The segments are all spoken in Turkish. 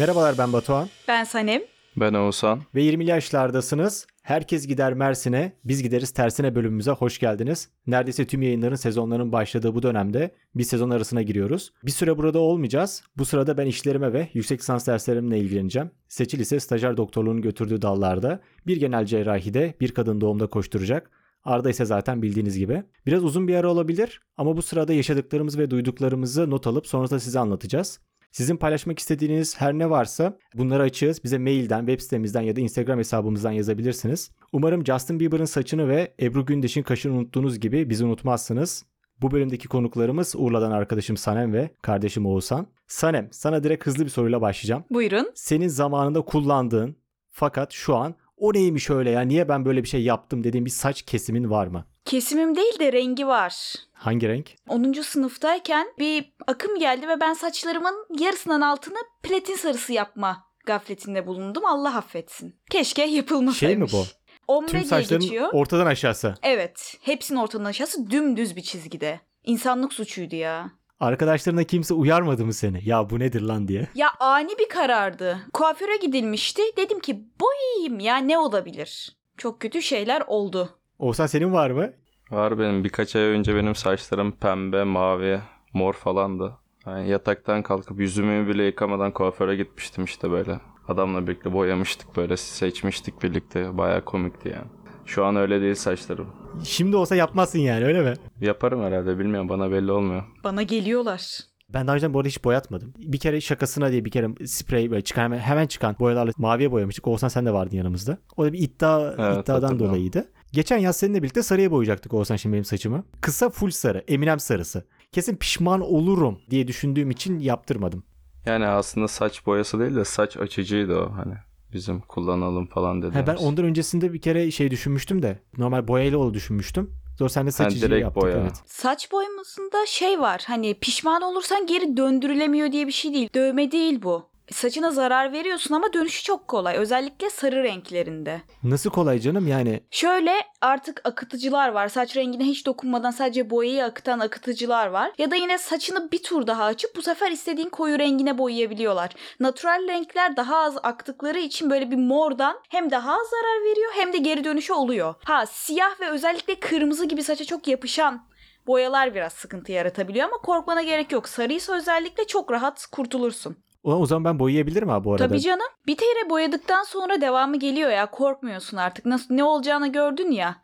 Merhabalar ben Batuhan Ben Sanem. Ben Oğuzhan. ve 20 yaşlardasınız. Herkes gider Mersin'e, biz gideriz tersine bölümümüze hoş geldiniz. Neredeyse tüm yayınların sezonların başladığı bu dönemde bir sezon arasına giriyoruz. Bir süre burada olmayacağız. Bu sırada ben işlerime ve yüksek lisans derslerimle ilgileneceğim. Seçil ise stajyer doktorluğunu götürdüğü dallarda bir genel cerrahide bir kadın doğumda koşturacak. Arda ise zaten bildiğiniz gibi. Biraz uzun bir ara olabilir ama bu sırada yaşadıklarımız ve duyduklarımızı not alıp sonrasında size anlatacağız. Sizin paylaşmak istediğiniz her ne varsa bunları açığız. Bize mailden, web sitemizden ya da Instagram hesabımızdan yazabilirsiniz. Umarım Justin Bieber'ın saçını ve Ebru Gündeş'in kaşını unuttuğunuz gibi bizi unutmazsınız. Bu bölümdeki konuklarımız Urla'dan arkadaşım Sanem ve kardeşim Oğuzhan. Sanem, sana direkt hızlı bir soruyla başlayacağım. Buyurun. Senin zamanında kullandığın fakat şu an o neymiş öyle ya niye ben böyle bir şey yaptım dediğin bir saç kesimin var mı? Kesimim değil de rengi var. Hangi renk? 10. sınıftayken bir akım geldi ve ben saçlarımın yarısından altını platin sarısı yapma gafletinde bulundum. Allah affetsin. Keşke yapılmasaymış. Şey mi bu? Ombre Tüm saçların geçiyor. ortadan aşağısı. Evet. Hepsinin ortadan aşağısı dümdüz bir çizgide. İnsanlık suçuydu ya. Arkadaşlarına kimse uyarmadı mı seni? Ya bu nedir lan diye. Ya ani bir karardı. Kuaföre gidilmişti. Dedim ki boyayayım ya ne olabilir? Çok kötü şeyler oldu. Oğuzhan senin var mı? Var benim birkaç ay önce benim saçlarım pembe, mavi, mor falandı. Yani yataktan kalkıp yüzümü bile yıkamadan kuaföre gitmiştim işte böyle. Adamla birlikte boyamıştık böyle seçmiştik birlikte. Baya komikti yani. Şu an öyle değil saçlarım. Şimdi olsa yapmazsın yani öyle mi? Yaparım herhalde bilmiyorum bana belli olmuyor. Bana geliyorlar. Ben daha önce bu arada hiç boyatmadım. Bir kere şakasına diye bir kere sprey böyle çıkan hemen, çıkan boyalarla maviye boyamıştık. Oğuzhan sen de vardın yanımızda. O da bir iddia Evet, iddiadan dolayıydı. Geçen yaz seninle birlikte sarıya boyayacaktık Oğuzhan şimdi benim saçımı. Kısa full sarı, Eminem sarısı. Kesin pişman olurum diye düşündüğüm için yaptırmadım. Yani aslında saç boyası değil de saç açıcıydı o hani. Bizim kullanalım falan dediğimiz. Ben ondan öncesinde bir kere şey düşünmüştüm de normal boyayla olduğunu düşünmüştüm. Sonra sen de saçıcıyı direkt yaptık boya. evet. Saç boyamasında şey var hani pişman olursan geri döndürülemiyor diye bir şey değil. Dövme değil bu. Saçına zarar veriyorsun ama dönüşü çok kolay. Özellikle sarı renklerinde. Nasıl kolay canım yani Şöyle artık akıtıcılar var. Saç rengine hiç dokunmadan sadece boyayı akıtan akıtıcılar var. Ya da yine saçını bir tur daha açıp bu sefer istediğin koyu rengine boyayabiliyorlar. Natural renkler daha az aktıkları için böyle bir mordan hem daha az zarar veriyor hem de geri dönüşü oluyor. Ha siyah ve özellikle kırmızı gibi saça çok yapışan boyalar biraz sıkıntı yaratabiliyor ama korkmana gerek yok. Sarıysa özellikle çok rahat kurtulursun. O, o zaman ben boyayabilirim abi bu arada. Tabii canım. Bir kere boyadıktan sonra devamı geliyor ya. Korkmuyorsun artık. Nasıl ne olacağını gördün ya.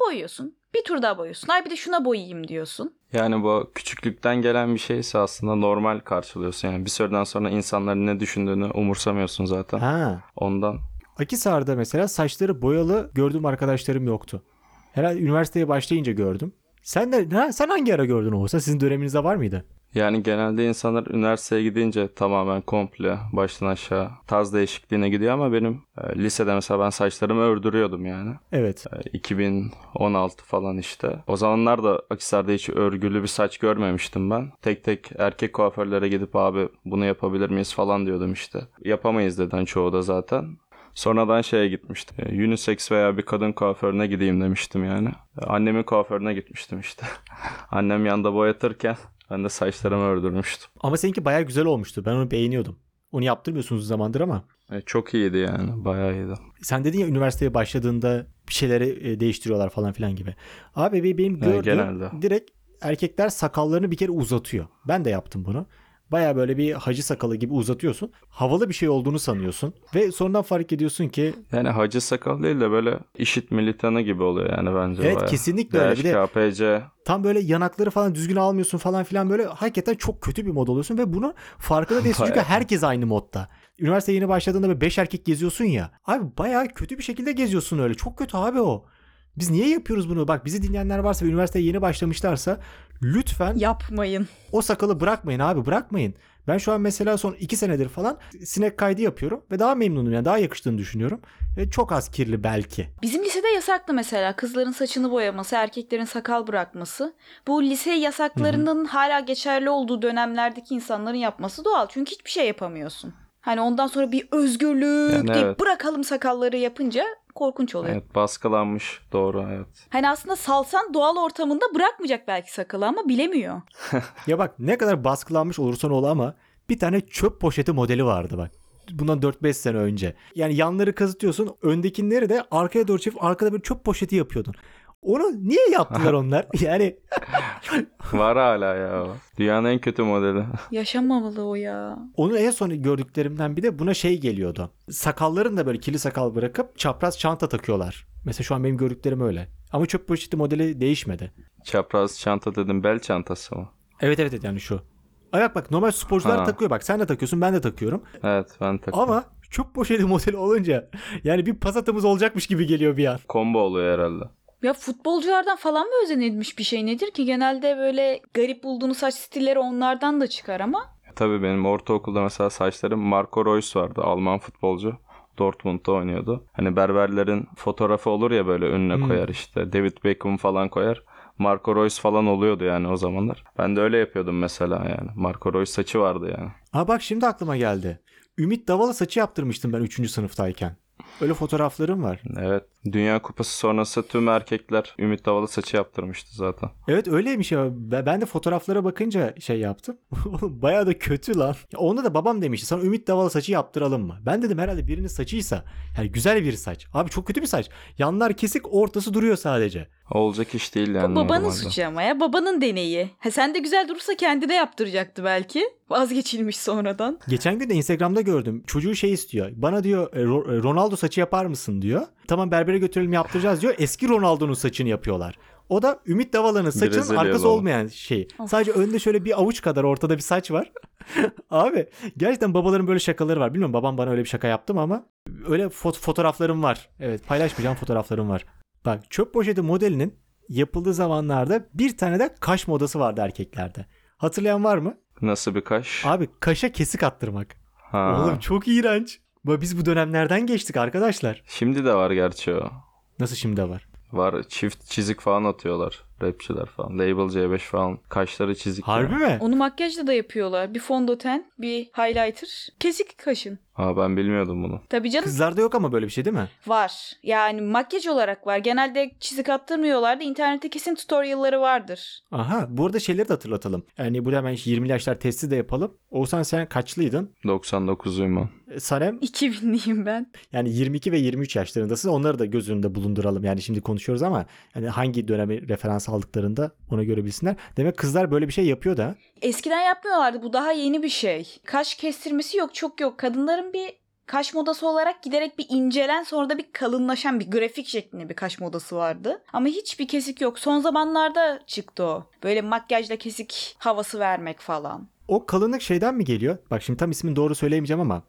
Boyuyorsun. Bir tur daha boyuyorsun. Ay bir de şuna boyayayım diyorsun. Yani bu küçüklükten gelen bir şeyse aslında normal karşılıyorsun. Yani bir süreden sonra insanların ne düşündüğünü umursamıyorsun zaten. Ha. Ondan. Akisar'da mesela saçları boyalı gördüğüm arkadaşlarım yoktu. Herhalde üniversiteye başlayınca gördüm. Sen de ha, sen hangi ara gördün olsa sizin döneminizde var mıydı? Yani genelde insanlar üniversiteye gidince tamamen komple baştan aşağı tarz değişikliğine gidiyor ama benim e, lisede mesela ben saçlarımı ördürüyordum yani. Evet. E, 2016 falan işte. O zamanlar da Akisar'da hiç örgülü bir saç görmemiştim ben. Tek tek erkek kuaförlere gidip abi bunu yapabilir miyiz falan diyordum işte. Yapamayız deden çoğu da zaten. Sonradan şeye gitmiştim. E, Unisex veya bir kadın kuaförüne gideyim demiştim yani. E, Annemin kuaförüne gitmiştim işte. Annem yanda boyatırken ben de saçlarımı ördürmüştüm. Ama seninki bayağı güzel olmuştu. Ben onu beğeniyordum. Onu yaptırmıyorsunuz zamandır ama. E, çok iyiydi yani. Bayağı iyiydi. Sen dedin ya üniversiteye başladığında bir şeyleri e, değiştiriyorlar falan filan gibi. Abi be- benim Ha, gördüğüm genelde. direkt erkekler sakallarını bir kere uzatıyor. Ben de yaptım bunu. Baya böyle bir hacı sakalı gibi uzatıyorsun. Havalı bir şey olduğunu sanıyorsun. Ve sonradan fark ediyorsun ki Yani hacı sakal değil de böyle işit militanı gibi oluyor yani bence. Evet, bayağı. kesinlikle öyle. Bir de- DHKPC. tam böyle yanakları falan düzgün almıyorsun falan filan böyle hakikaten çok kötü bir mod oluyorsun ve bunun farkında değilsin çünkü herkes aynı modda. Üniversite yeni başladığında böyle 5 erkek geziyorsun ya. Abi bayağı kötü bir şekilde geziyorsun öyle. Çok kötü abi o. Biz niye yapıyoruz bunu? Bak bizi dinleyenler varsa ve üniversiteye yeni başlamışlarsa lütfen Yapmayın. o sakalı bırakmayın abi bırakmayın. Ben şu an mesela son 2 senedir falan sinek kaydı yapıyorum ve daha memnunum yani daha yakıştığını düşünüyorum. Ve çok az kirli belki. Bizim lisede yasaklı mesela kızların saçını boyaması, erkeklerin sakal bırakması. Bu lise yasaklarının hala geçerli olduğu dönemlerdeki insanların yapması doğal. Çünkü hiçbir şey yapamıyorsun. Hani ondan sonra bir özgürlük Yani deyip evet. bırakalım sakalları yapınca korkunç oluyor. Evet baskılanmış doğru evet. Hani aslında salsan doğal ortamında bırakmayacak belki sakalı ama bilemiyor. Ya bak ne kadar baskılanmış olursan ol ama bir tane çöp poşeti modeli vardı bak. Bundan 4-5 sene önce. Yani yanları kazıtıyorsun. Öndekileri de arkaya doğru çevirip arkada bir çöp poşeti yapıyordun. Onu niye yaptılar onlar? Yani Var hala ya. o. Dünyanın en kötü modeli. Yaşamamalı o ya. Onun en son gördüklerimden bir de buna şey geliyordu. Sakalların da böyle kirli sakal bırakıp çapraz çanta takıyorlar. Mesela şu an benim gördüklerim öyle. Ama çöp poşeti modeli değişmedi. Çapraz çanta dedim bel çantası mı? Evet evet evet, yani şu. Ay bak normal sporcular Ha. takıyor bak sen de takıyorsun ben de takıyorum. Evet ben takıyorum. Ama çöp poşeti modeli olunca yani bir pasatımız olacakmış gibi geliyor bir an. Combo oluyor herhalde. Ya futbolculardan falan mı özenilmiş bir şey nedir ki? Genelde böyle garip bulduğunuz saç stilleri onlardan da çıkar ama. Tabii benim ortaokulda mesela saçlarım Marco Reus vardı. Alman futbolcu. Dortmund'da oynuyordu. Hani berberlerin fotoğrafı olur ya böyle önüne Hmm. koyar işte. David Beckham falan koyar. Marco Reus falan oluyordu yani o zamanlar. Ben de öyle yapıyordum mesela yani. Marco Reus saçı vardı yani. Aa bak şimdi aklıma geldi. Ümit Davala saçı yaptırmıştım ben 3. sınıftayken. Öyle fotoğraflarım var. Evet. Dünya Kupası sonrası tüm erkekler Ümit Davala saçı yaptırmıştı zaten. Evet öyleymiş ya. Be- Ben de fotoğraflara bakınca şey yaptım. Oğlum bayağı da kötü lan. Ya Onda da babam demişti sana Ümit Davala saçı yaptıralım mı? Ben dedim herhalde birinin saçıysa. Yani güzel bir saç. Abi çok kötü bir saç. Yanlar kesik ortası duruyor sadece. Olacak iş değil yani. Bu babanın normalde. suçu ama ya. Babanın deneyi. Ha, sen de güzel durursa kendine yaptıracaktı belki. Vazgeçilmiş sonradan. Geçen gün de Instagram'da gördüm. Çocuğu şey istiyor. Bana diyor e, e, Ronaldo saçı yapar mısın diyor. Tamam berbere götürelim yaptıracağız diyor. Eski Ronaldo'nun saçını yapıyorlar. O da Ümit Davala'nın saçının Brezilyalı arkası o. olmayan şey. Of. Sadece önde şöyle bir avuç kadar ortada bir saç var. Abi gerçekten babaların böyle şakaları var. Bilmiyorum babam bana öyle bir şaka yaptı mı ama öyle fot- fotoğraflarım var. Evet paylaşmayacağım fotoğraflarım var. Bak çöp poşeti modelinin yapıldığı zamanlarda bir tane de kaş modası vardı erkeklerde. Hatırlayan var mı? Nasıl bir kaş? Abi kaşa kesik attırmak. Ha. Oğlum çok iğrenç. Biz bu dönemlerden geçtik arkadaşlar. Şimdi de var gerçi o. Nasıl şimdi de var? Var çift çizik falan atıyorlar. Rapçiler falan. Label C5 falan. Kaşları çizik. Harbi ya. mi? Onu makyajla da yapıyorlar. Bir fondöten, bir highlighter, kesik kaşın. Ha ben bilmiyordum bunu. Tabii canım Kızlarda yok ama böyle bir şey değil mi? var. Yani makyaj olarak var. Genelde çizik attırmıyorlardı. İnternette kesin tutorial'ları vardır. Aha bu arada şeyleri de hatırlatalım. Yani burada hemen 20 yaşlar testi de yapalım. Oğuzhan sen kaçlıydın? 99'luyum ben. E, Sanem 2000'liyim ben. yani 22 ve 23 yaşlarındasın. Onları da göz önünde bulunduralım. Yani şimdi konuşuyoruz ama yani hangi dönemi referans aldıklarında ona göre bilsinler. Demek kızlar böyle bir şey yapıyor da. Eskiden yapmıyorlardı. Bu daha yeni bir şey. Kaş kestirmesi yok çok yok. Kadınların bir kaş modası olarak giderek bir incelen sonra da bir kalınlaşan bir grafik şeklinde bir kaş modası vardı. Ama hiçbir kesik yok. Son zamanlarda çıktı o. Böyle makyajla kesik havası vermek falan. O kalınlık şeyden mi geliyor? Bak şimdi tam ismini doğru söyleyemeyeceğim ama.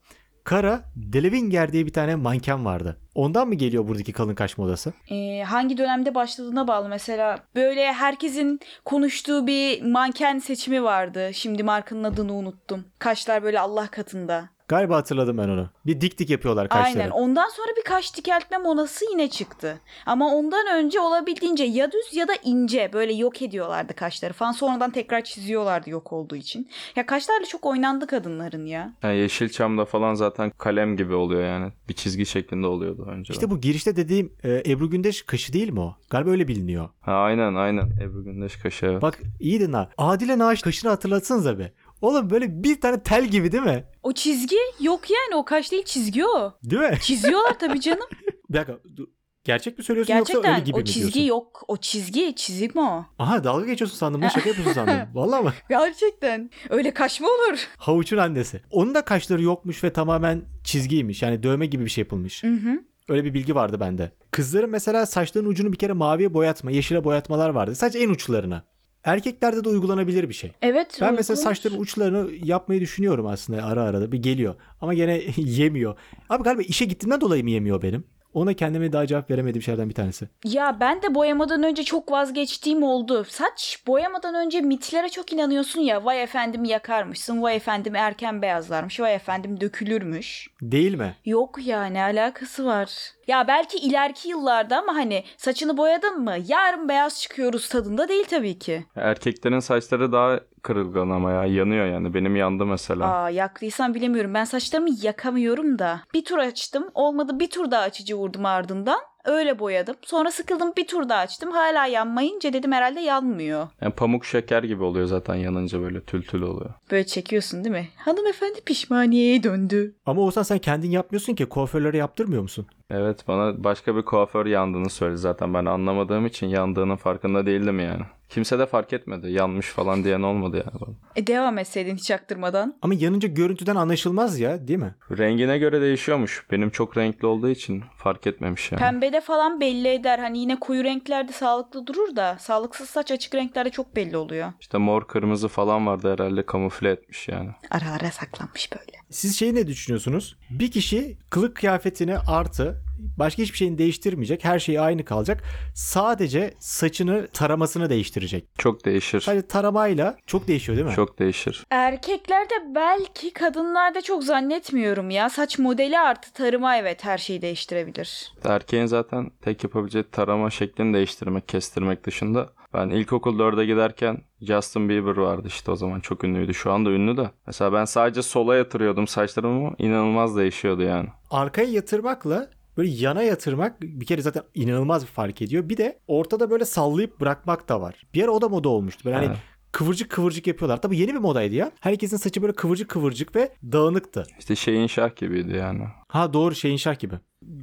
Kara Delevinger diye bir tane manken vardı. Ondan mı geliyor buradaki kalın kaş modası? Ee, hangi dönemde başladığına bağlı. Mesela böyle herkesin konuştuğu bir manken seçimi vardı. Şimdi markanın adını unuttum. Kaşlar böyle Allah katında. Galiba hatırladım ben onu. Bir dik dik yapıyorlar kaşları. Aynen. Ondan sonra bir kaş dikeltme monası yine çıktı. Ama ondan önce olabildiğince ya düz ya da ince böyle yok ediyorlardı kaşları falan. Sonradan tekrar çiziyorlardı yok olduğu için. Ya kaşlarla çok oynandı kadınların ya. Yani Yeşilçam'da falan zaten kalem gibi oluyor yani. Bir çizgi şeklinde oluyordu önceden. İşte bu girişte dediğim e, Ebru Gündeş kaşı değil mi o? Galiba öyle biliniyor. Ha aynen aynen. Ebru Gündeş kaşı evet. Bak iyi dinle. ha. Adile Naş kaşını hatırlatsanıza be. Oğlum böyle bir tane tel gibi değil mi? O çizgi yok yani o kaş değil çizgi o. Değil mi? Çiziyorlar tabii canım. bir dakika. dur. Gerçek mi söylüyorsun yoksa öyle Gerçekten gibi o mi çizgi diyorsun? yok. O çizgi çizik mi o? Aha dalga geçiyorsun sandım. Bunu şaka yapıyorsun sandım. Vallahi mı? Gerçekten. Öyle kaş mı olur? Havuç'un annesi. Onun da kaşları yokmuş ve tamamen çizgiymiş. Yani dövme gibi bir şey yapılmış. Hı hı. Öyle bir bilgi vardı bende. Kızların mesela saçlarının ucunu bir kere maviye boyatma, yeşile boyatmalar vardı. Sadece en uçlarına. Erkeklerde de uygulanabilir bir şey. Evet. Ben mesela uygun. saçların uçlarını yapmayı düşünüyorum aslında ara ara da bir geliyor. Ama gene yemiyor. Abi galiba işe gittiğimden dolayı mı yemiyor benim? Ona kendime daha cevap veremediğim şeylerden bir tanesi. Ya ben de boyamadan önce çok vazgeçtiğim oldu. Saç boyamadan önce mitlere çok inanıyorsun ya. Vay efendim yakarmışsın. Vay efendim erken beyazlarmış. Vay efendim dökülürmüş. Değil mi? Yok ya ne alakası var? Ya belki ileriki yıllarda ama hani saçını boyadın mı yarın beyaz çıkıyoruz tadında değil tabii ki. Erkeklerin saçları daha kırılgan ama ya. Yanıyor yani. Benim yandı mesela. Aa yaktıysan bilemiyorum ben saçlarımı yakamıyorum da. Bir tur açtım olmadı bir tur daha açıcı vurdum ardından. Öyle boyadım. Sonra sıkıldım bir tur daha açtım. Hala yanmayınca dedim herhalde yanmıyor. Yani pamuk şeker gibi oluyor zaten yanınca böyle tül tül oluyor. Böyle çekiyorsun değil mi? Hanımefendi pişmaniyeye döndü. Ama Oğuzhan sen kendin yapmıyorsun ki kuaförlere yaptırmıyor musun? Evet bana başka bir kuaför yandığını söyledi zaten ben anlamadığım için yandığının farkında değildim yani. Kimse de fark etmedi yanmış falan diyen olmadı yani bana. E devam etseydin hiç çaktırmadan. Ama yanınca görüntüden anlaşılmaz ya değil mi? Rengine göre değişiyormuş. Benim çok renkli olduğu için fark etmemiş yani. Pembede falan belli eder. Hani yine koyu renklerde sağlıklı durur da sağlıksız saç açık renklerde çok belli oluyor. İşte mor kırmızı falan vardı herhalde kamufle etmiş yani. Ara ara saklanmış böyle. Siz şeyi ne düşünüyorsunuz? Bir kişi kılık kıyafetini artı başka hiçbir şeyini değiştirmeyecek. Her şey aynı kalacak. Sadece saçını taramasını değiştirecek. Çok değişir. Sadece taramayla çok değişiyor değil mi? Çok değişir. Erkeklerde belki kadınlarda çok zannetmiyorum ya. Saç modeli artı tarıma evet her şeyi değiştirebilir. Erkeğin zaten tek yapabileceği tarama şeklini değiştirmek, kestirmek dışında. Ben ilkokul 4'e giderken Justin Bieber vardı işte o zaman çok ünlüydü. Şu anda ünlü de. Mesela ben sadece sola yatırıyordum saçlarımı inanılmaz değişiyordu yani. Arkaya yatırmakla böyle yana yatırmak bir kere zaten inanılmaz bir fark ediyor. Bir de ortada böyle sallayıp bırakmak da var. Bir ara o da moda olmuştu. Böyle hani Evet. kıvırcık kıvırcık yapıyorlar. Tabii yeni bir modaydı ya. Herkesin saçı böyle kıvırcık kıvırcık ve dağınıktı. İşte şeyin şah gibiydi yani. Ha doğru şeyin şah gibi.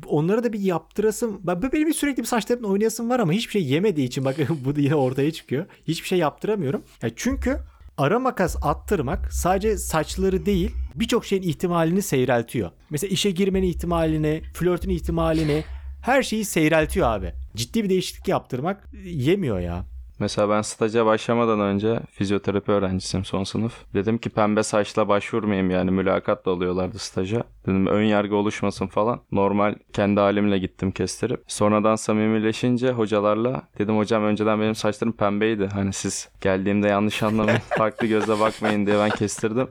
Onlara da bir yaptırasım. Ben benim sürekli bir saçlarımla oynayasım var ama hiçbir şey yemediği için bak bu da yine ortaya çıkıyor. Hiçbir şey yaptıramıyorum. Ya çünkü ara makas attırmak sadece saçları değil birçok şeyin ihtimalini seyreltiyor. Mesela işe girmenin ihtimalini, flörtün ihtimalini her şeyi seyreltiyor abi. Ciddi bir değişiklik yaptırmak yemiyor ya. Mesela ben staja başlamadan önce fizyoterapi öğrencisiyim son sınıf. Dedim ki pembe saçla başvurmayayım yani mülakatla alıyorlardı staja. Dedim ön yargı oluşmasın falan. Normal kendi halimle gittim kestirip. Sonradan samimileşince hocalarla dedim hocam önceden benim saçlarım pembeydi. Hani siz geldiğimde yanlış anlamayın farklı gözle bakmayın diye ben kestirdim.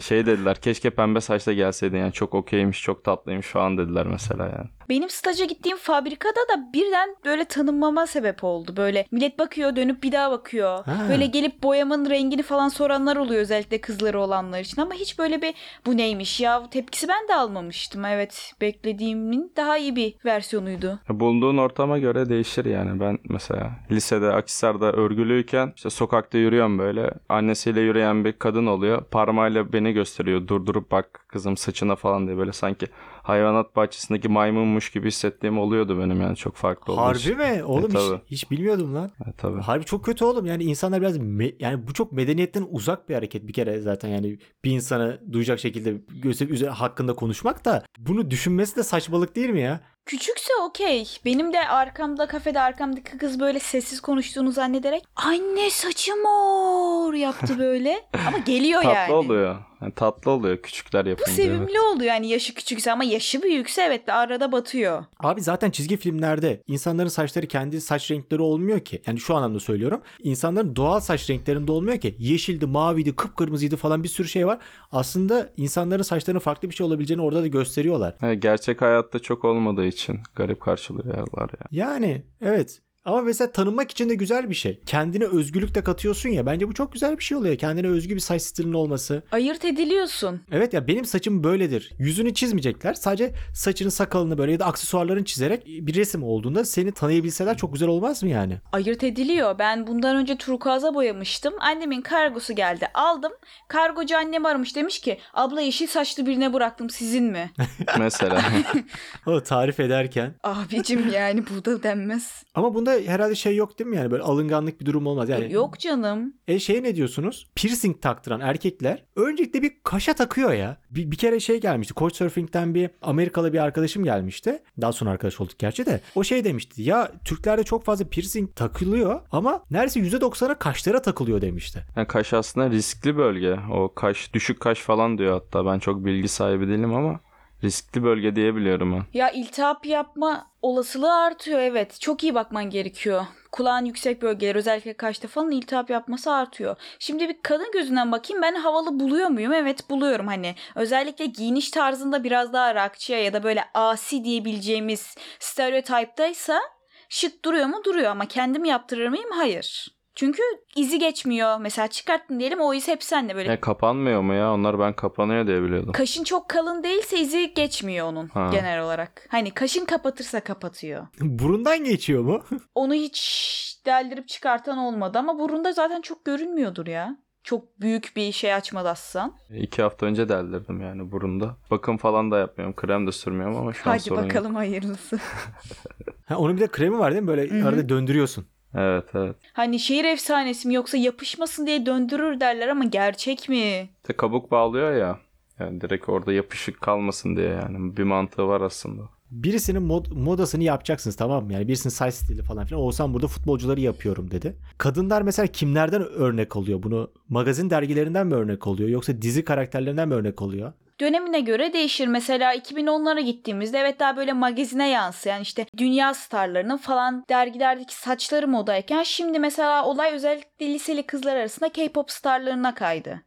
Şey dediler keşke pembe saçla gelseydin yani çok okeymiş çok tatlıymış falan dediler mesela yani. Benim staja gittiğim fabrikada da birden böyle tanınmama sebep oldu. Böyle millet bakıyor dönüp bir daha bakıyor. Ha. Böyle gelip boyamın rengini falan soranlar oluyor özellikle kızları olanlar için. Ama hiç böyle bir bu neymiş ya tepkisi ben de almamıştım. Evet beklediğimin daha iyi bir versiyonuydu. Bulunduğun ortama göre değişir yani. Ben mesela lisede Akhisar'da örgülüyken işte sokakta yürüyorum böyle. Annesiyle yürüyen bir kadın oluyor. Parmağıyla beni gösteriyor. Durdurup bak kızım saçına falan diye böyle sanki hayvanat bahçesindeki maymunmuş gibi hissettiğim oluyordu benim yani çok farklı için. Harbi mi? Oğlum E, hiç, tabii. hiç bilmiyordum lan. E, tabii. Harbi çok kötü oğlum. Yani insanlar biraz me- yani bu çok medeniyetten uzak bir hareket bir kere zaten yani bir insanı duyacak şekilde gösterip üzerine hakkında konuşmak da bunu düşünmesi de saçmalık değil mi ya? Küçükse okey. Benim de arkamda kafede arkamdaki kız böyle sessiz konuştuğunu zannederek anne saçım mor yaptı böyle. Ama geliyor Tatlı yani. oluyor. Yani tatlı oluyor küçükler Bu yapınca. sevimli evet. oluyor yani yaşı küçükse ama yaşı büyükse evet arada batıyor. Abi zaten çizgi filmlerde insanların saçları kendi saç renkleri olmuyor ki. Yani şu anlamda söylüyorum. İnsanların doğal saç renklerinde olmuyor ki. Yeşildi, maviydi, kıpkırmızıydı falan bir sürü şey var. Aslında insanların saçlarının farklı bir şey olabileceğini orada da gösteriyorlar. Evet, gerçek hayatta çok olmadığı için garip karşılıyorlar ya. Yani evet. Ama mesela tanınmak için de güzel bir şey. Kendine özgürlük de katıyorsun ya. Bence bu çok güzel bir şey oluyor. Kendine özgü bir saç stilinin olması. Ayırt ediliyorsun. Evet ya benim saçım böyledir. Yüzünü çizmeyecekler. Sadece saçını sakalını böyle ya da aksesuarlarını çizerek bir resim olduğunda seni tanıyabilseler çok güzel olmaz mı yani? Ayırt ediliyor. Ben bundan önce turkuaza boyamıştım. Annemin kargosu geldi. Aldım. Kargocu annem aramış demiş ki abla yeşil saçlı birine bıraktım sizin mi? Mesela. O tarif ederken. Abicim yani bu da denmez. Ama bunda herhalde şey yok değil mi yani böyle alınganlık bir durum olmaz. Yani Yok canım. E şey ne diyorsunuz? Piercing taktıran erkekler öncelikle bir kaşa takıyor ya. Bir, bir kere şey gelmişti. Couchsurfing'den bir Amerikalı bir arkadaşım gelmişti. Daha sonra arkadaş olduk gerçi de. O şey demişti. Ya Türklerde çok fazla piercing takılıyor ama neredeyse %90'a kaşlara takılıyor demişti. Yani kaş aslında riskli bölge. O kaş düşük kaş falan diyor hatta. Ben çok bilgi sahibi değilim ama riskli bölge diyebiliyorum ben. Ya iltihap yapma olasılığı artıyor evet. Çok iyi bakman gerekiyor. Kulağın yüksek bölgeler özellikle kaşta falan iltihap yapması artıyor. Şimdi bir kadın gözünden bakayım ben havalı buluyor muyum? Evet buluyorum hani. Özellikle giyiniş tarzında biraz daha rockçıya ya da böyle asi diyebileceğimiz stereotiptaysa şık duruyor mu? Duruyor ama kendim yaptırır mıyım? Hayır. Çünkü izi geçmiyor. Mesela çıkarttın diyelim o iz hep sende böyle. E, kapanmıyor mu ya? Onlar ben kapanıyor diye biliyordum. Kaşın çok kalın değilse izi geçmiyor onun Ha. genel olarak. Hani kaşın kapatırsa kapatıyor. Burundan geçiyor mu? Onu hiç deldirip çıkartan olmadı ama burunda zaten çok görünmüyordur ya. Çok büyük bir şey açmazsan. İki hafta önce deldirdim yani burunda. Bakım falan da yapmıyorum. Krem de sürmüyorum ama şu an Hadi sorun yok. bakalım hayırlısı. Ha, onun bir de kremi var değil mi? Böyle Hı hı. arada döndürüyorsun. Evet evet. hani şehir efsanesi mi yoksa yapışmasın diye döndürür derler ama gerçek mi? İşte kabuk bağlıyor ya. Yani direkt orada yapışık kalmasın diye yani. Bir mantığı var aslında. Birisinin mod, modasını yapacaksınız tamam mı? Yani birisinin saç stili falan filan. Oğuzhan burada futbolcuları yapıyorum dedi. Kadınlar mesela kimlerden örnek alıyor bunu? Magazin dergilerinden mi örnek oluyor? Yoksa dizi karakterlerinden mi örnek oluyor? Dönemine göre değişir. Mesela 2010'lara gittiğimizde evet daha böyle magazine yansıyan işte dünya starlarının falan dergilerdeki saçları modayken şimdi mesela olay özellikle liseli kızlar arasında K-pop starlarına kaydı.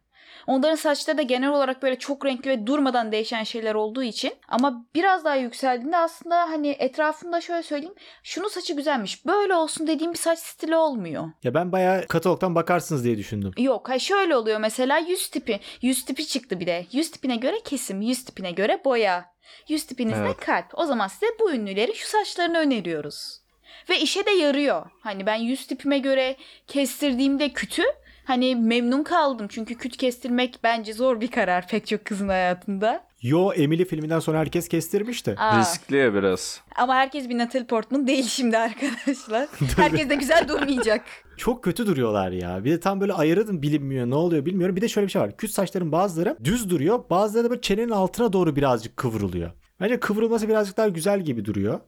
Onların saçları da genel olarak böyle çok renkli ve durmadan değişen şeyler olduğu için ama biraz daha yükseldiğinde aslında hani etrafımda şöyle söyleyeyim şunun saçı güzelmiş böyle olsun dediğim bir saç stili olmuyor. Ya ben bayağı katalogdan bakarsınız diye düşündüm. Yok ha şöyle oluyor mesela yüz tipi. Yüz tipi çıktı bir de. Yüz tipine göre kesim, yüz tipine göre boya. Yüz tipinizde Evet. kalp. O zaman size bu ünlülerin şu saçlarını öneriyoruz. Ve işe de yarıyor. Hani ben yüz tipime göre kestirdiğimde kütü hani memnun kaldım. Çünkü küt kestirmek bence zor bir karar pek çok kızın hayatında. Yo Emily filminden sonra herkes kestirmişti. Aa, Riskli ya biraz. ama herkes bir Natalie Portman değil şimdi arkadaşlar. herkes de güzel durmayacak. Çok kötü duruyorlar ya. Bir de tam böyle da bilinmiyor. Ne oluyor bilmiyorum. Bir de şöyle bir şey var. Küt saçların bazıları düz duruyor. Bazıları da böyle çenenin altına doğru birazcık kıvrılıyor. Bence kıvrılması birazcık daha güzel gibi duruyor.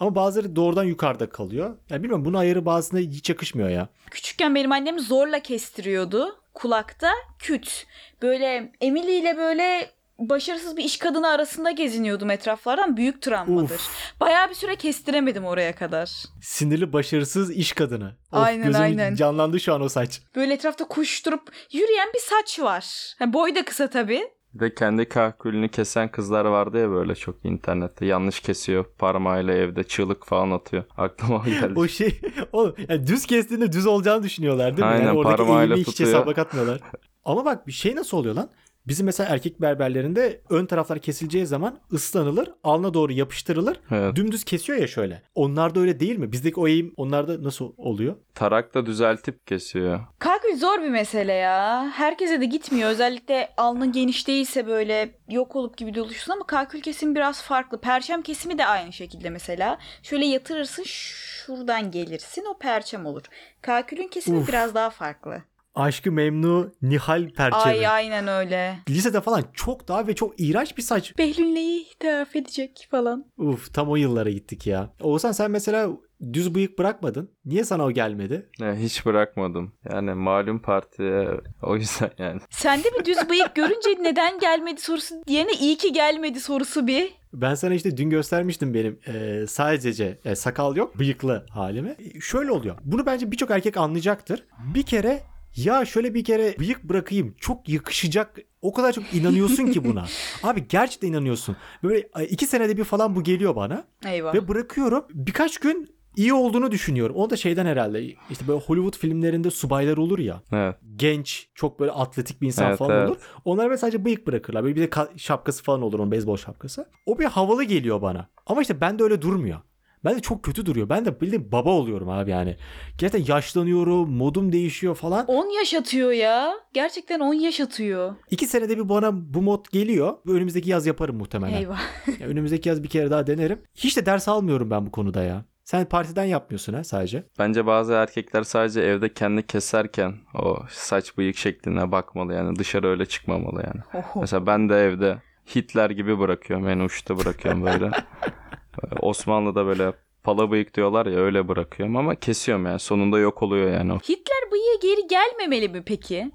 Ama bazıları doğrudan yukarıda kalıyor. Ya bilmiyorum bunun ayarı bazısına hiç yakışmıyor ya. Küçükken benim annem zorla kestiriyordu. Kulakta küt. Böyle Emily ile böyle başarısız bir iş kadını arasında geziniyordum etraflardan. Büyük travmadır. Uf. Bayağı bir süre kestiremedim oraya kadar. Sinirli başarısız iş kadını. Of, Aynen, gözüm aynen. canlandı şu an o saç. Böyle etrafta koşturup yürüyen bir saç var. Ha, boy da kısa tabii. Bir de kendi kahkülünü kesen kızlar vardı ya böyle çok internette. Yanlış kesiyor. Parmağıyla evde çığlık falan atıyor. Aklıma o geldi. O şey oğlum yani düz kestiğinde düz olacağını düşünüyorlar değil mi? Aynen, yani oradaki parmağıyla eğimi hiç tutuyor. hesaba katmıyorlar. Ama bak bir şey nasıl oluyor lan? Bizim mesela erkek berberlerinde ön taraflar kesileceği zaman ıslanılır, alnına doğru yapıştırılır. Evet. Dümdüz kesiyor ya şöyle. Onlarda öyle değil mi? Bizdeki o eğim onlarda nasıl oluyor? Tarak da düzeltip kesiyor. Kalkül zor bir mesele ya. Herkese de gitmiyor. Özellikle alnın geniş değilse böyle yok olup gibi doluşsun ama kalkül kesimi biraz farklı. Perçem kesimi de aynı şekilde mesela. Şöyle yatırırsın şuradan gelirsin o perçem olur. Kalkülün kesimi Uf. biraz daha farklı. Aşkı Memnu Nihal perçemi. Ay aynen öyle. Lisede falan çok daha ve çok iğrenç bir saç. Behlül'leyi hitap edecek falan. Uf tam o yıllara gittik ya. Oğuzhan sen mesela düz bıyık bırakmadın. Niye sana o gelmedi? Ne, hiç bırakmadım. Yani malum partiye o yüzden yani. Sende bir düz bıyık görünce neden gelmedi sorusu diyene iyi ki gelmedi sorusu bir. Ben sana işte dün göstermiştim benim e, sadece e, sakal yok bıyıklı halimi. E, Şöyle oluyor. Bunu bence birçok erkek anlayacaktır. Bir kere ya şöyle bir kere bıyık bırakayım çok yakışacak. O kadar çok inanıyorsun ki buna. Abi gerçekten inanıyorsun. Böyle e, iki senede bir falan bu geliyor bana. Eyvah. Ve bırakıyorum. Birkaç gün iyi olduğunu düşünüyorum. O da şeyden herhalde. İşte böyle Hollywood filmlerinde subaylar olur ya. Evet. Genç, çok böyle atletik bir insan Evet, falan evet. olur. Onlar böyle sadece bıyık bırakırlar. Böyle bir de ka- şapkası falan olur onun beyzbol şapkası. O bir havalı geliyor bana. Ama işte bende öyle durmuyor. Ben de çok kötü duruyor. Ben de bildiğin baba oluyorum abi yani. Gerçekten yaşlanıyorum, modum değişiyor falan. 10 yaş atıyor ya. Gerçekten 10 yaş atıyor. İki senede bir bana bu mod geliyor. Önümüzdeki yaz yaparım muhtemelen. Eyvah. Ya önümüzdeki yaz bir kere daha denerim. Hiç de ders almıyorum ben bu konuda ya. Sen partiden yapmıyorsun ha sadece. Bence bazı erkekler sadece evde kendi keserken o saç bıyık şekline bakmalı yani dışarı öyle çıkmamalı yani. Oho. Mesela ben de evde Hitler gibi bırakıyorum en uçta bırakıyorum böyle. Ee, Osmanlı'da böyle pala bıyık diyorlar ya öyle bırakıyorum ama kesiyorum yani sonunda yok oluyor yani o Hitler bıyığı geri gelmemeli mi peki?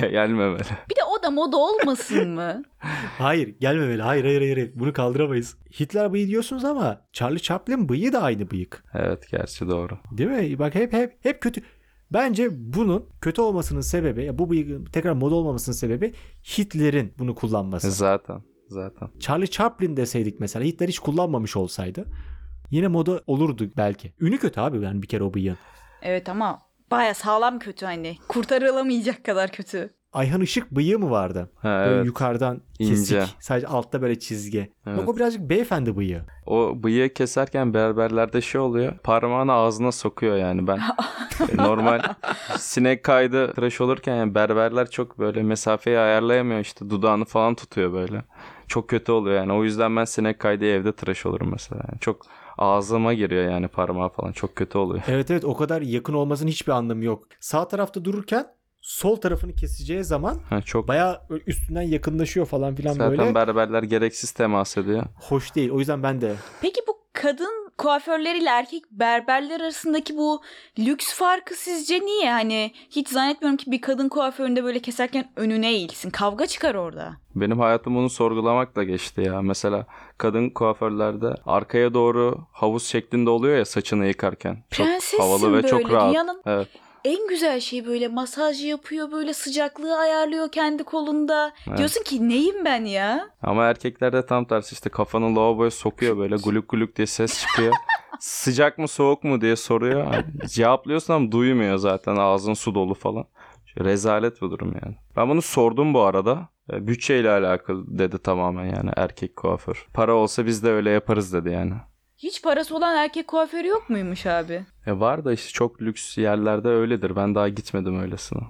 gelmemeli. Bir de o da moda olmasın mı? Hayır gelmemeli. Hayır hayır hayır. Bunu kaldıramayız. Hitler bıyığı diyorsunuz ama Charlie Chaplin bıyığı da aynı bıyık. Evet gerçi doğru. Değil mi? Bak hep hep hep kötü. Bence bunun kötü olmasının sebebi, ya bu bıyığın tekrar moda olmamasının sebebi Hitler'in bunu kullanması. Zaten zaten. Charlie Chaplin deseydik mesela Hitler hiç kullanmamış olsaydı yine moda olurdu belki. Ünü kötü abi yani bir kere o bıyığın. Evet ama Baya sağlam kötü hani. Kurtarılamayacak kadar kötü. Ayhan Işık bıyığı mı vardı? Ha, Böyle evet. yukarıdan kesik. İnce. Sadece altta böyle çizgi. Evet. Bak o birazcık beyefendi bıyığı. O bıyığı keserken berberlerde şey oluyor. Parmağını ağzına sokuyor yani ben. e, normal sinek kaydı tıraş olurken yani berberler çok böyle mesafeyi ayarlayamıyor işte dudağını falan tutuyor böyle. Çok kötü oluyor yani. O yüzden ben sinek kaydı evde tıraş olurum mesela. Yani çok ağzıma giriyor yani parmağı falan. Çok kötü oluyor. Evet evet o kadar yakın olmasının hiçbir anlamı yok. Sağ tarafta dururken sol tarafını keseceği zaman Ha, çok bayağı üstünden yakınlaşıyor falan filan zaten böyle. berberler gereksiz temas ediyor. Hoş değil. O yüzden ben de Peki bu kadın kuaförleriyle erkek berberler arasındaki bu lüks farkı sizce niye? Hani hiç zannetmiyorum ki bir kadın kuaföründe böyle keserken önüne eğilsin. Kavga çıkar orada. Benim hayatım bunu sorgulamakla geçti ya. Mesela kadın kuaförlerde arkaya doğru havuz şeklinde oluyor ya saçını yıkarken. Çok Prensessin havalı ve çok böyle. rahat. Dünyanın Evet. En güzel şey böyle masaj yapıyor böyle sıcaklığı ayarlıyor kendi kolunda. Evet. Diyorsun ki neyim ben ya? Ama erkeklerde tam tersi işte kafanı lavaboya sokuyor böyle guluk guluk diye ses çıkıyor. Sıcak mı soğuk mu diye soruyor. Hani cevaplıyorsun ama duymuyor zaten ağzın su dolu falan. Rezalet bir durum yani. Ben bunu sordum bu arada. E, Bütçeyle alakalı dedi tamamen yani erkek kuaför. Para olsa biz de öyle yaparız dedi yani. Hiç parası olan erkek kuaförü yok muymuş abi? E var da işte çok lüks yerlerde öyledir. Ben daha gitmedim öylesine.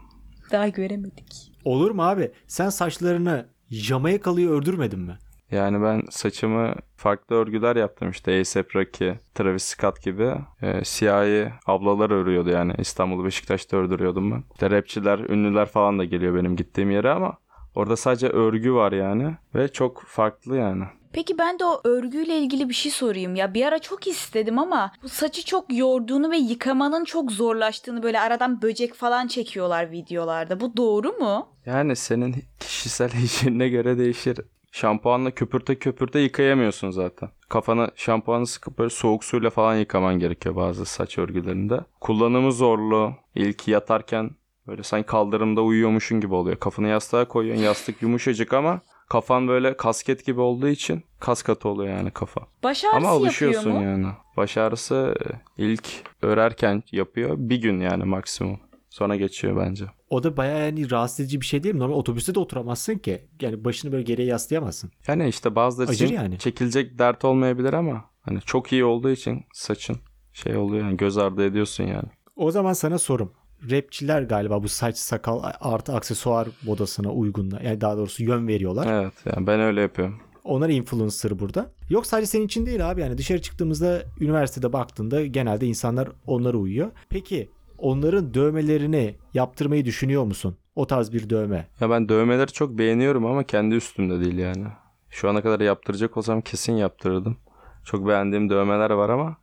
Daha göremedik. olur mu abi? Sen saçlarını Jamaikalı'yı ördürmedin mi? Yani ben saçımı farklı örgüler yaptım işte A$AP Rocky, Travis Scott gibi e, siyahi ablalar örüyordu yani İstanbul Beşiktaş'ta ördürüyordum ben. İşte rapçiler, ünlüler falan da geliyor benim gittiğim yere ama orada sadece örgü var yani ve çok farklı yani. Peki ben de o örgüyle ilgili bir şey sorayım. Ya bir ara çok istedim ama bu saçı çok yorduğunu ve yıkamanın çok zorlaştığını böyle aradan böcek falan çekiyorlar videolarda. Bu doğru mu? Yani senin kişisel hijyenine göre değişir. Şampuanla köpürte köpürte yıkayamıyorsun zaten. Kafanı şampuanı sıkıp böyle soğuk suyla falan yıkaman gerekiyor bazı saç örgülerinde. Kullanımı zorlu. İlk yatarken böyle sanki kaldırımda uyuyormuşun gibi oluyor. Kafanı yastığa koyuyorsun. Yastık yumuşacık ama kafan böyle kasket gibi olduğu için kas katı oluyor yani kafa. Baş ağrısı Ama alışıyorsun yapıyor mu? yani. Baş ağrısı e, ilk örerken yapıyor. Bir gün yani maksimum. Sonra geçiyor bence. O da bayağı yani rahatsız edici bir şey değil mi? Normal otobüste de oturamazsın ki. Yani başını böyle geriye yaslayamazsın. Yani işte bazıları için yani. çekilecek dert olmayabilir ama hani çok iyi olduğu için saçın şey oluyor yani göz ardı ediyorsun yani. O zaman sana sorum. Rapçiler galiba bu saç sakal artı aksesuar modasına uygun. Yani daha doğrusu yön veriyorlar. Evet yani ben öyle yapıyorum. Onlar influencer burada. Yok sadece senin için değil abi. Yani dışarı çıktığımızda üniversitede baktığında genelde insanlar onlara uyuyor. Peki onların dövmelerini yaptırmayı düşünüyor musun? O tarz bir dövme. Ya ben dövmeleri çok beğeniyorum ama kendi üstümde değil yani. Şu ana kadar yaptıracak olsam kesin yaptırırdım. Çok beğendiğim dövmeler var ama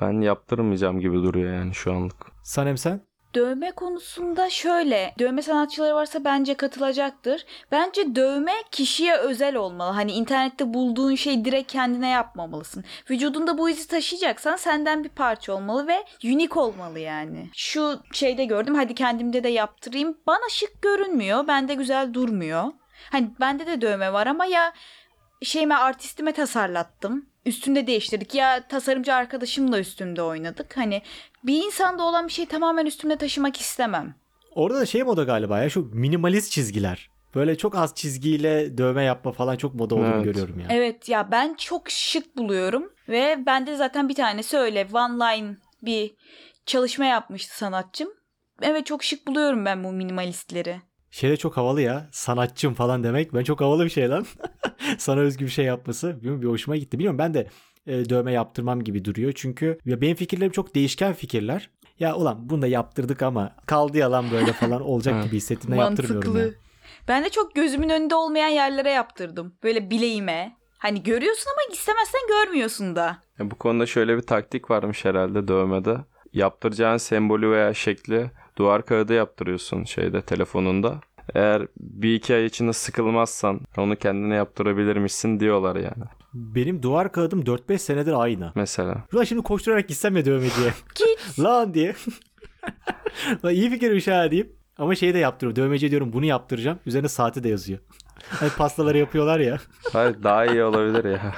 ben yaptırmayacağım gibi duruyor yani şu anlık. Sanem sen? Dövme konusunda şöyle, dövme sanatçıları varsa bence katılacaktır. Bence dövme kişiye özel olmalı. Hani internette bulduğun şeyi direkt kendine yapmamalısın. Vücudunda bu izi taşıyacaksan senden bir parça olmalı ve unik olmalı yani. Şu şeyde gördüm hadi kendimde de yaptırayım. Bana şık görünmüyor. Bende güzel durmuyor. Hani bende de dövme var ama ya şeyime artistime tasarlattım. Üstünde değiştirdik. Ya tasarımcı arkadaşımla üstünde oynadık. Hani bir insanda olan bir şey tamamen üstümde taşımak istemem. Orada da şey moda galiba ya şu minimalist çizgiler. Böyle çok az çizgiyle dövme yapma falan çok moda olduğunu Evet. görüyorum ya. Evet ya ben çok şık buluyorum ve bende zaten bir tanesi öyle one line bir çalışma yapmıştı sanatçım. Evet çok şık buluyorum ben bu minimalistleri. Şey de çok havalı ya. Sanatçım falan demek. Ben çok havalı bir şey lan. Sana özgü bir şey yapması. Bilmiyorum, bir hoşuma gitti. Bilmiyorum ben de e, dövme yaptırmam gibi duruyor. Çünkü ya benim fikirlerim çok değişken fikirler. Ya ulan bunu da yaptırdık ama kaldı yalan böyle falan olacak gibi hissettiğimden yaptırmıyorum ya. Mantıklı. Ben de çok gözümün önünde olmayan yerlere yaptırdım. Böyle bileğime. Hani görüyorsun ama istemezsen görmüyorsun da. Ya bu konuda şöyle bir taktik varmış herhalde dövmede. Yaptıracağın sembolü veya şekli duvar kağıdı yaptırıyorsun şeyde telefonunda. Eğer bir iki ay içinde sıkılmazsan onu kendine yaptırabilirmişsin diyorlar yani. Benim duvar kağıdım 4-5 senedir aynı. Mesela. Ulan şimdi koşturarak gitsem ya dövmeciye. Git. Lan diye. Lan iyi fikirmiş ha deyip. Ama şeyi de yaptırıyorum. Dövmeciye diyorum bunu yaptıracağım. Üzerine saati de yazıyor. Hani pastaları yapıyorlar ya. Hayır daha iyi olabilir ya.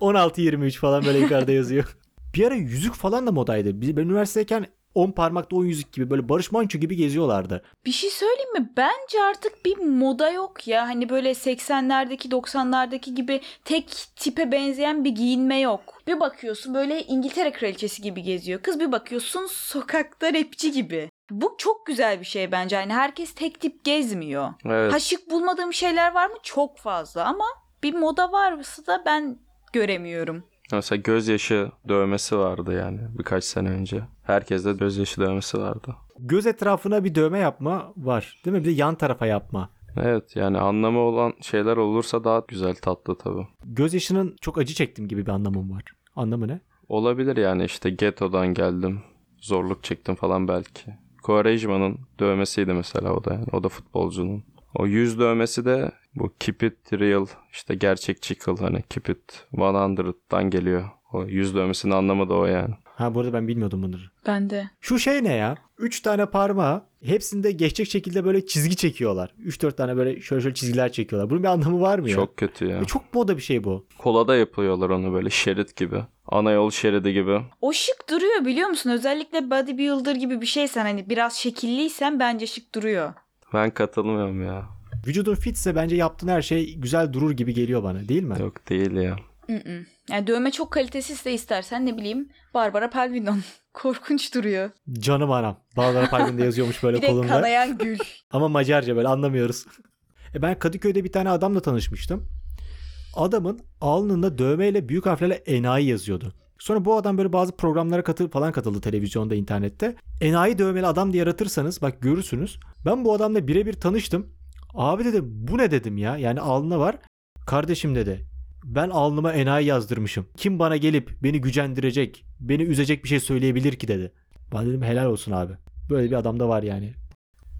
16-23 falan böyle yukarıda yazıyor. Bir ara yüzük falan da modaydı. Ben üniversitedeyken 10 parmakta 10 yüzük gibi böyle Barış Manço gibi geziyorlardı. Bir şey söyleyeyim mi? Bence artık bir moda yok ya. Hani böyle 80'lerdeki 90'lardaki gibi tek tipe benzeyen bir giyinme yok. Bir bakıyorsun böyle İngiltere kraliçesi gibi geziyor. Kız bir bakıyorsun sokakta rapçi gibi. Bu çok güzel bir şey bence. Hani herkes tek tip gezmiyor. Evet. Ha şık bulmadığım şeyler var mı? Çok fazla ama bir moda varsa da ben göremiyorum. Mesela gözyaşı dövmesi vardı yani birkaç sene önce. Herkeste gözyaşı dövmesi vardı. Göz etrafına bir dövme yapma var. Değil mi? Bir de yan tarafa yapma. Evet yani anlamı olan şeyler olursa daha güzel tatlı tabii. Gözyaşının çok acı çektim gibi bir anlamım var. Anlamı ne? Olabilir yani işte ghetto'dan geldim. Zorluk çektim falan belki. Quaresma'nın dövmesiydi mesela o da yani. O da futbolcunun. O yüz dövmesi de bu keep it real işte gerçekçi kıl hani keep it 100'dan geliyor. O yüz dövmesinin anlamı da o yani. Ha bu arada ben bilmiyordum bunları. Ben de. Şu şey ne ya? 3 tane parmağı hepsinde geçecek şekilde böyle çizgi çekiyorlar. 3-4 tane böyle şöyle şöyle çizgiler çekiyorlar. Bunun bir anlamı var mı ya? Çok kötü ya. E, Çok moda bir şey bu. Kolada yapıyorlar onu böyle şerit gibi. Ana yol şeridi gibi. O şık duruyor biliyor musun? Özellikle bodybuilder gibi bir şeysen hani biraz şekilliysen bence şık duruyor. Ben katılmıyorum ya. Vücudun fitse bence yaptığın her şey güzel durur gibi geliyor bana değil mi? Yok değil ya. Mm-mm. Yani dövme çok kalitesizse istersen ne bileyim Barbara Palvinon. Korkunç duruyor. Canım anam. Barbara Palvin'de yazıyormuş böyle Bir de kolunda. kanayan gül. Ama Macarca böyle anlamıyoruz. E ben Kadıköy'de bir tane adamla tanışmıştım. Adamın alnında dövmeyle büyük harflerle enayi yazıyordu. Sonra bu adam böyle bazı programlara katıl falan katıldı televizyonda, internette. Enayi dövmeli adam diye yaratırsanız bak görürsünüz. Ben bu adamla birebir tanıştım. Abi dedim bu ne dedim ya. Yani alnına var. Kardeşim dedi. Ben alnıma enayi yazdırmışım. Kim bana gelip beni gücendirecek, beni üzecek bir şey söyleyebilir ki dedi. Ben dedim helal olsun abi. Böyle bir adam da var yani.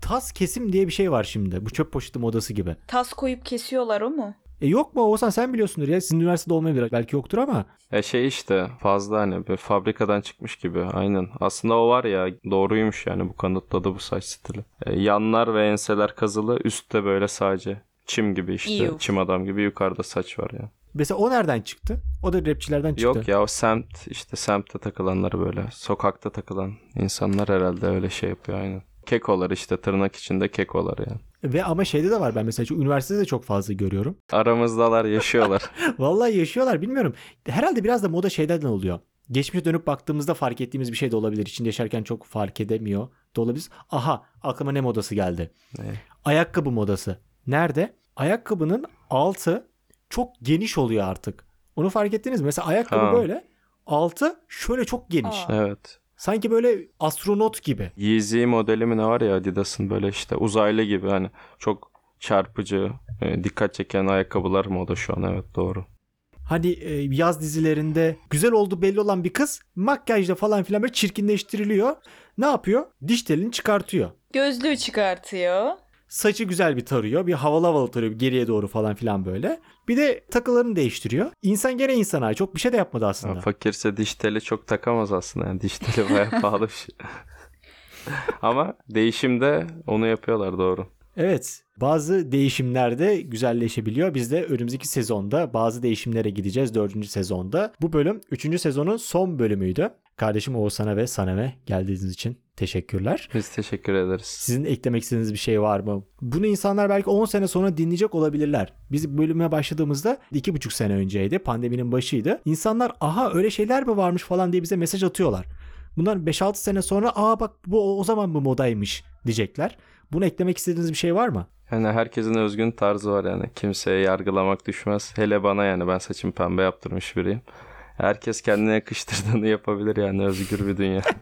Tas kesim diye bir şey var şimdi. Bu çöp poşeti modası gibi. Tas koyup kesiyorlar o mu? E yok mu Oğuzhan sen biliyorsundur ya. Sizin üniversitede olmayabilir. Belki yoktur ama. E şey işte fazla hani bir fabrikadan çıkmış gibi aynen. Aslında o var ya doğruymuş yani bu kanıtladı bu saç stili. E, yanlar ve enseler kazılı üstte böyle sadece çim gibi işte Ew. çim adam gibi yukarıda saç var ya. Mesela o nereden çıktı? O da rapçilerden çıktı. Yok ya o semt işte semtte takılanlar böyle sokakta takılan insanlar herhalde öyle şey yapıyor aynen. Kekolar işte tırnak içinde kekolar yani. Ve ama şeyde de var ben mesela şu üniversitede de çok fazla görüyorum. Aramızdalar yaşıyorlar. Vallahi yaşıyorlar bilmiyorum. Herhalde biraz da moda şeyden oluyor. Geçmişe dönüp baktığımızda fark ettiğimiz bir şey de olabilir. İçinde yaşarken çok fark edemiyor da olabilir. Aha aklıma ne modası geldi. Ne? Ayakkabı modası. Nerede? Ayakkabının altı çok geniş oluyor artık. Onu fark ettiniz mi? Mesela ayakkabı Ha. böyle. Altı şöyle çok geniş. Aa. evet. Sanki böyle astronot gibi. Yeezy modeli mi ne var ya Adidas'ın böyle işte uzaylı gibi hani çok çarpıcı, e, dikkat çeken ayakkabılar moda şu an evet doğru. Hani yaz dizilerinde güzel oldu belli olan bir kız makyajla falan filan böyle çirkinleştiriliyor. Ne yapıyor? Diş telini çıkartıyor. Gözlüğü çıkartıyor. Saçı güzel bir tarıyor. Bir havalı havalı tarıyor geriye doğru falan filan böyle. Bir de takılarını değiştiriyor. İnsan gene insana çok bir şey de yapmadı aslında. Ya, fakirse diş teli çok takamaz aslında yani diş teli bayağı pahalı bir şey. Ama değişimde onu yapıyorlar doğru. Evet. Bazı değişimlerde güzelleşebiliyor. Biz de önümüzdeki sezonda bazı değişimlere gideceğiz. Dördüncü sezonda. Bu bölüm üçüncü sezonun son bölümüydü. Kardeşim Oğuzhan'a ve Sanem'e geldiğiniz için teşekkürler. Biz teşekkür ederiz. Sizin eklemek istediğiniz bir şey var mı? Bunu insanlar belki 10 sene sonra dinleyecek olabilirler. Biz bölüme başladığımızda 2,5 sene önceydi. Pandeminin başıydı. İnsanlar aha öyle şeyler mi varmış falan diye bize mesaj atıyorlar. Bundan 5-6 sene sonra aa bak bu o zaman bu modaymış diyecekler. Bunu eklemek istediğiniz bir şey var mı? Yani herkesin özgün tarzı var yani. Kimseye yargılamak düşmez. Hele bana yani ben saçımı pembe yaptırmış biriyim. Herkes kendine yakıştırdığını yapabilir yani özgür bir dünya.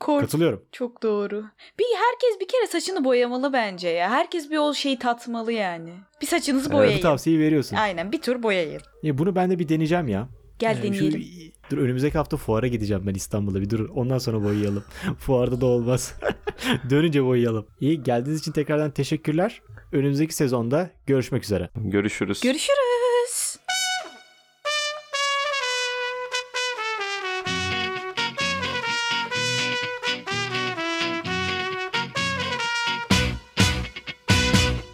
Kork Katılıyorum. çok doğru. Bir herkes bir kere saçını boyamalı bence ya. Herkes bir o şeyi tatmalı yani. Bir saçınızı Evet, Bu boyayın. tavsiyeyi veriyorsun. Aynen bir tur boyayın. Ya bunu ben de bir deneyeceğim ya. Gel Ee, deneyelim. Şu, dur önümüzdeki hafta fuara gideceğim ben İstanbul'a bir dur ondan sonra boyayalım. Fuarda da olmaz. Dönünce boyayalım. İyi geldiğiniz için tekrardan teşekkürler. Önümüzdeki sezonda görüşmek üzere. Görüşürüz. Görüşürüz.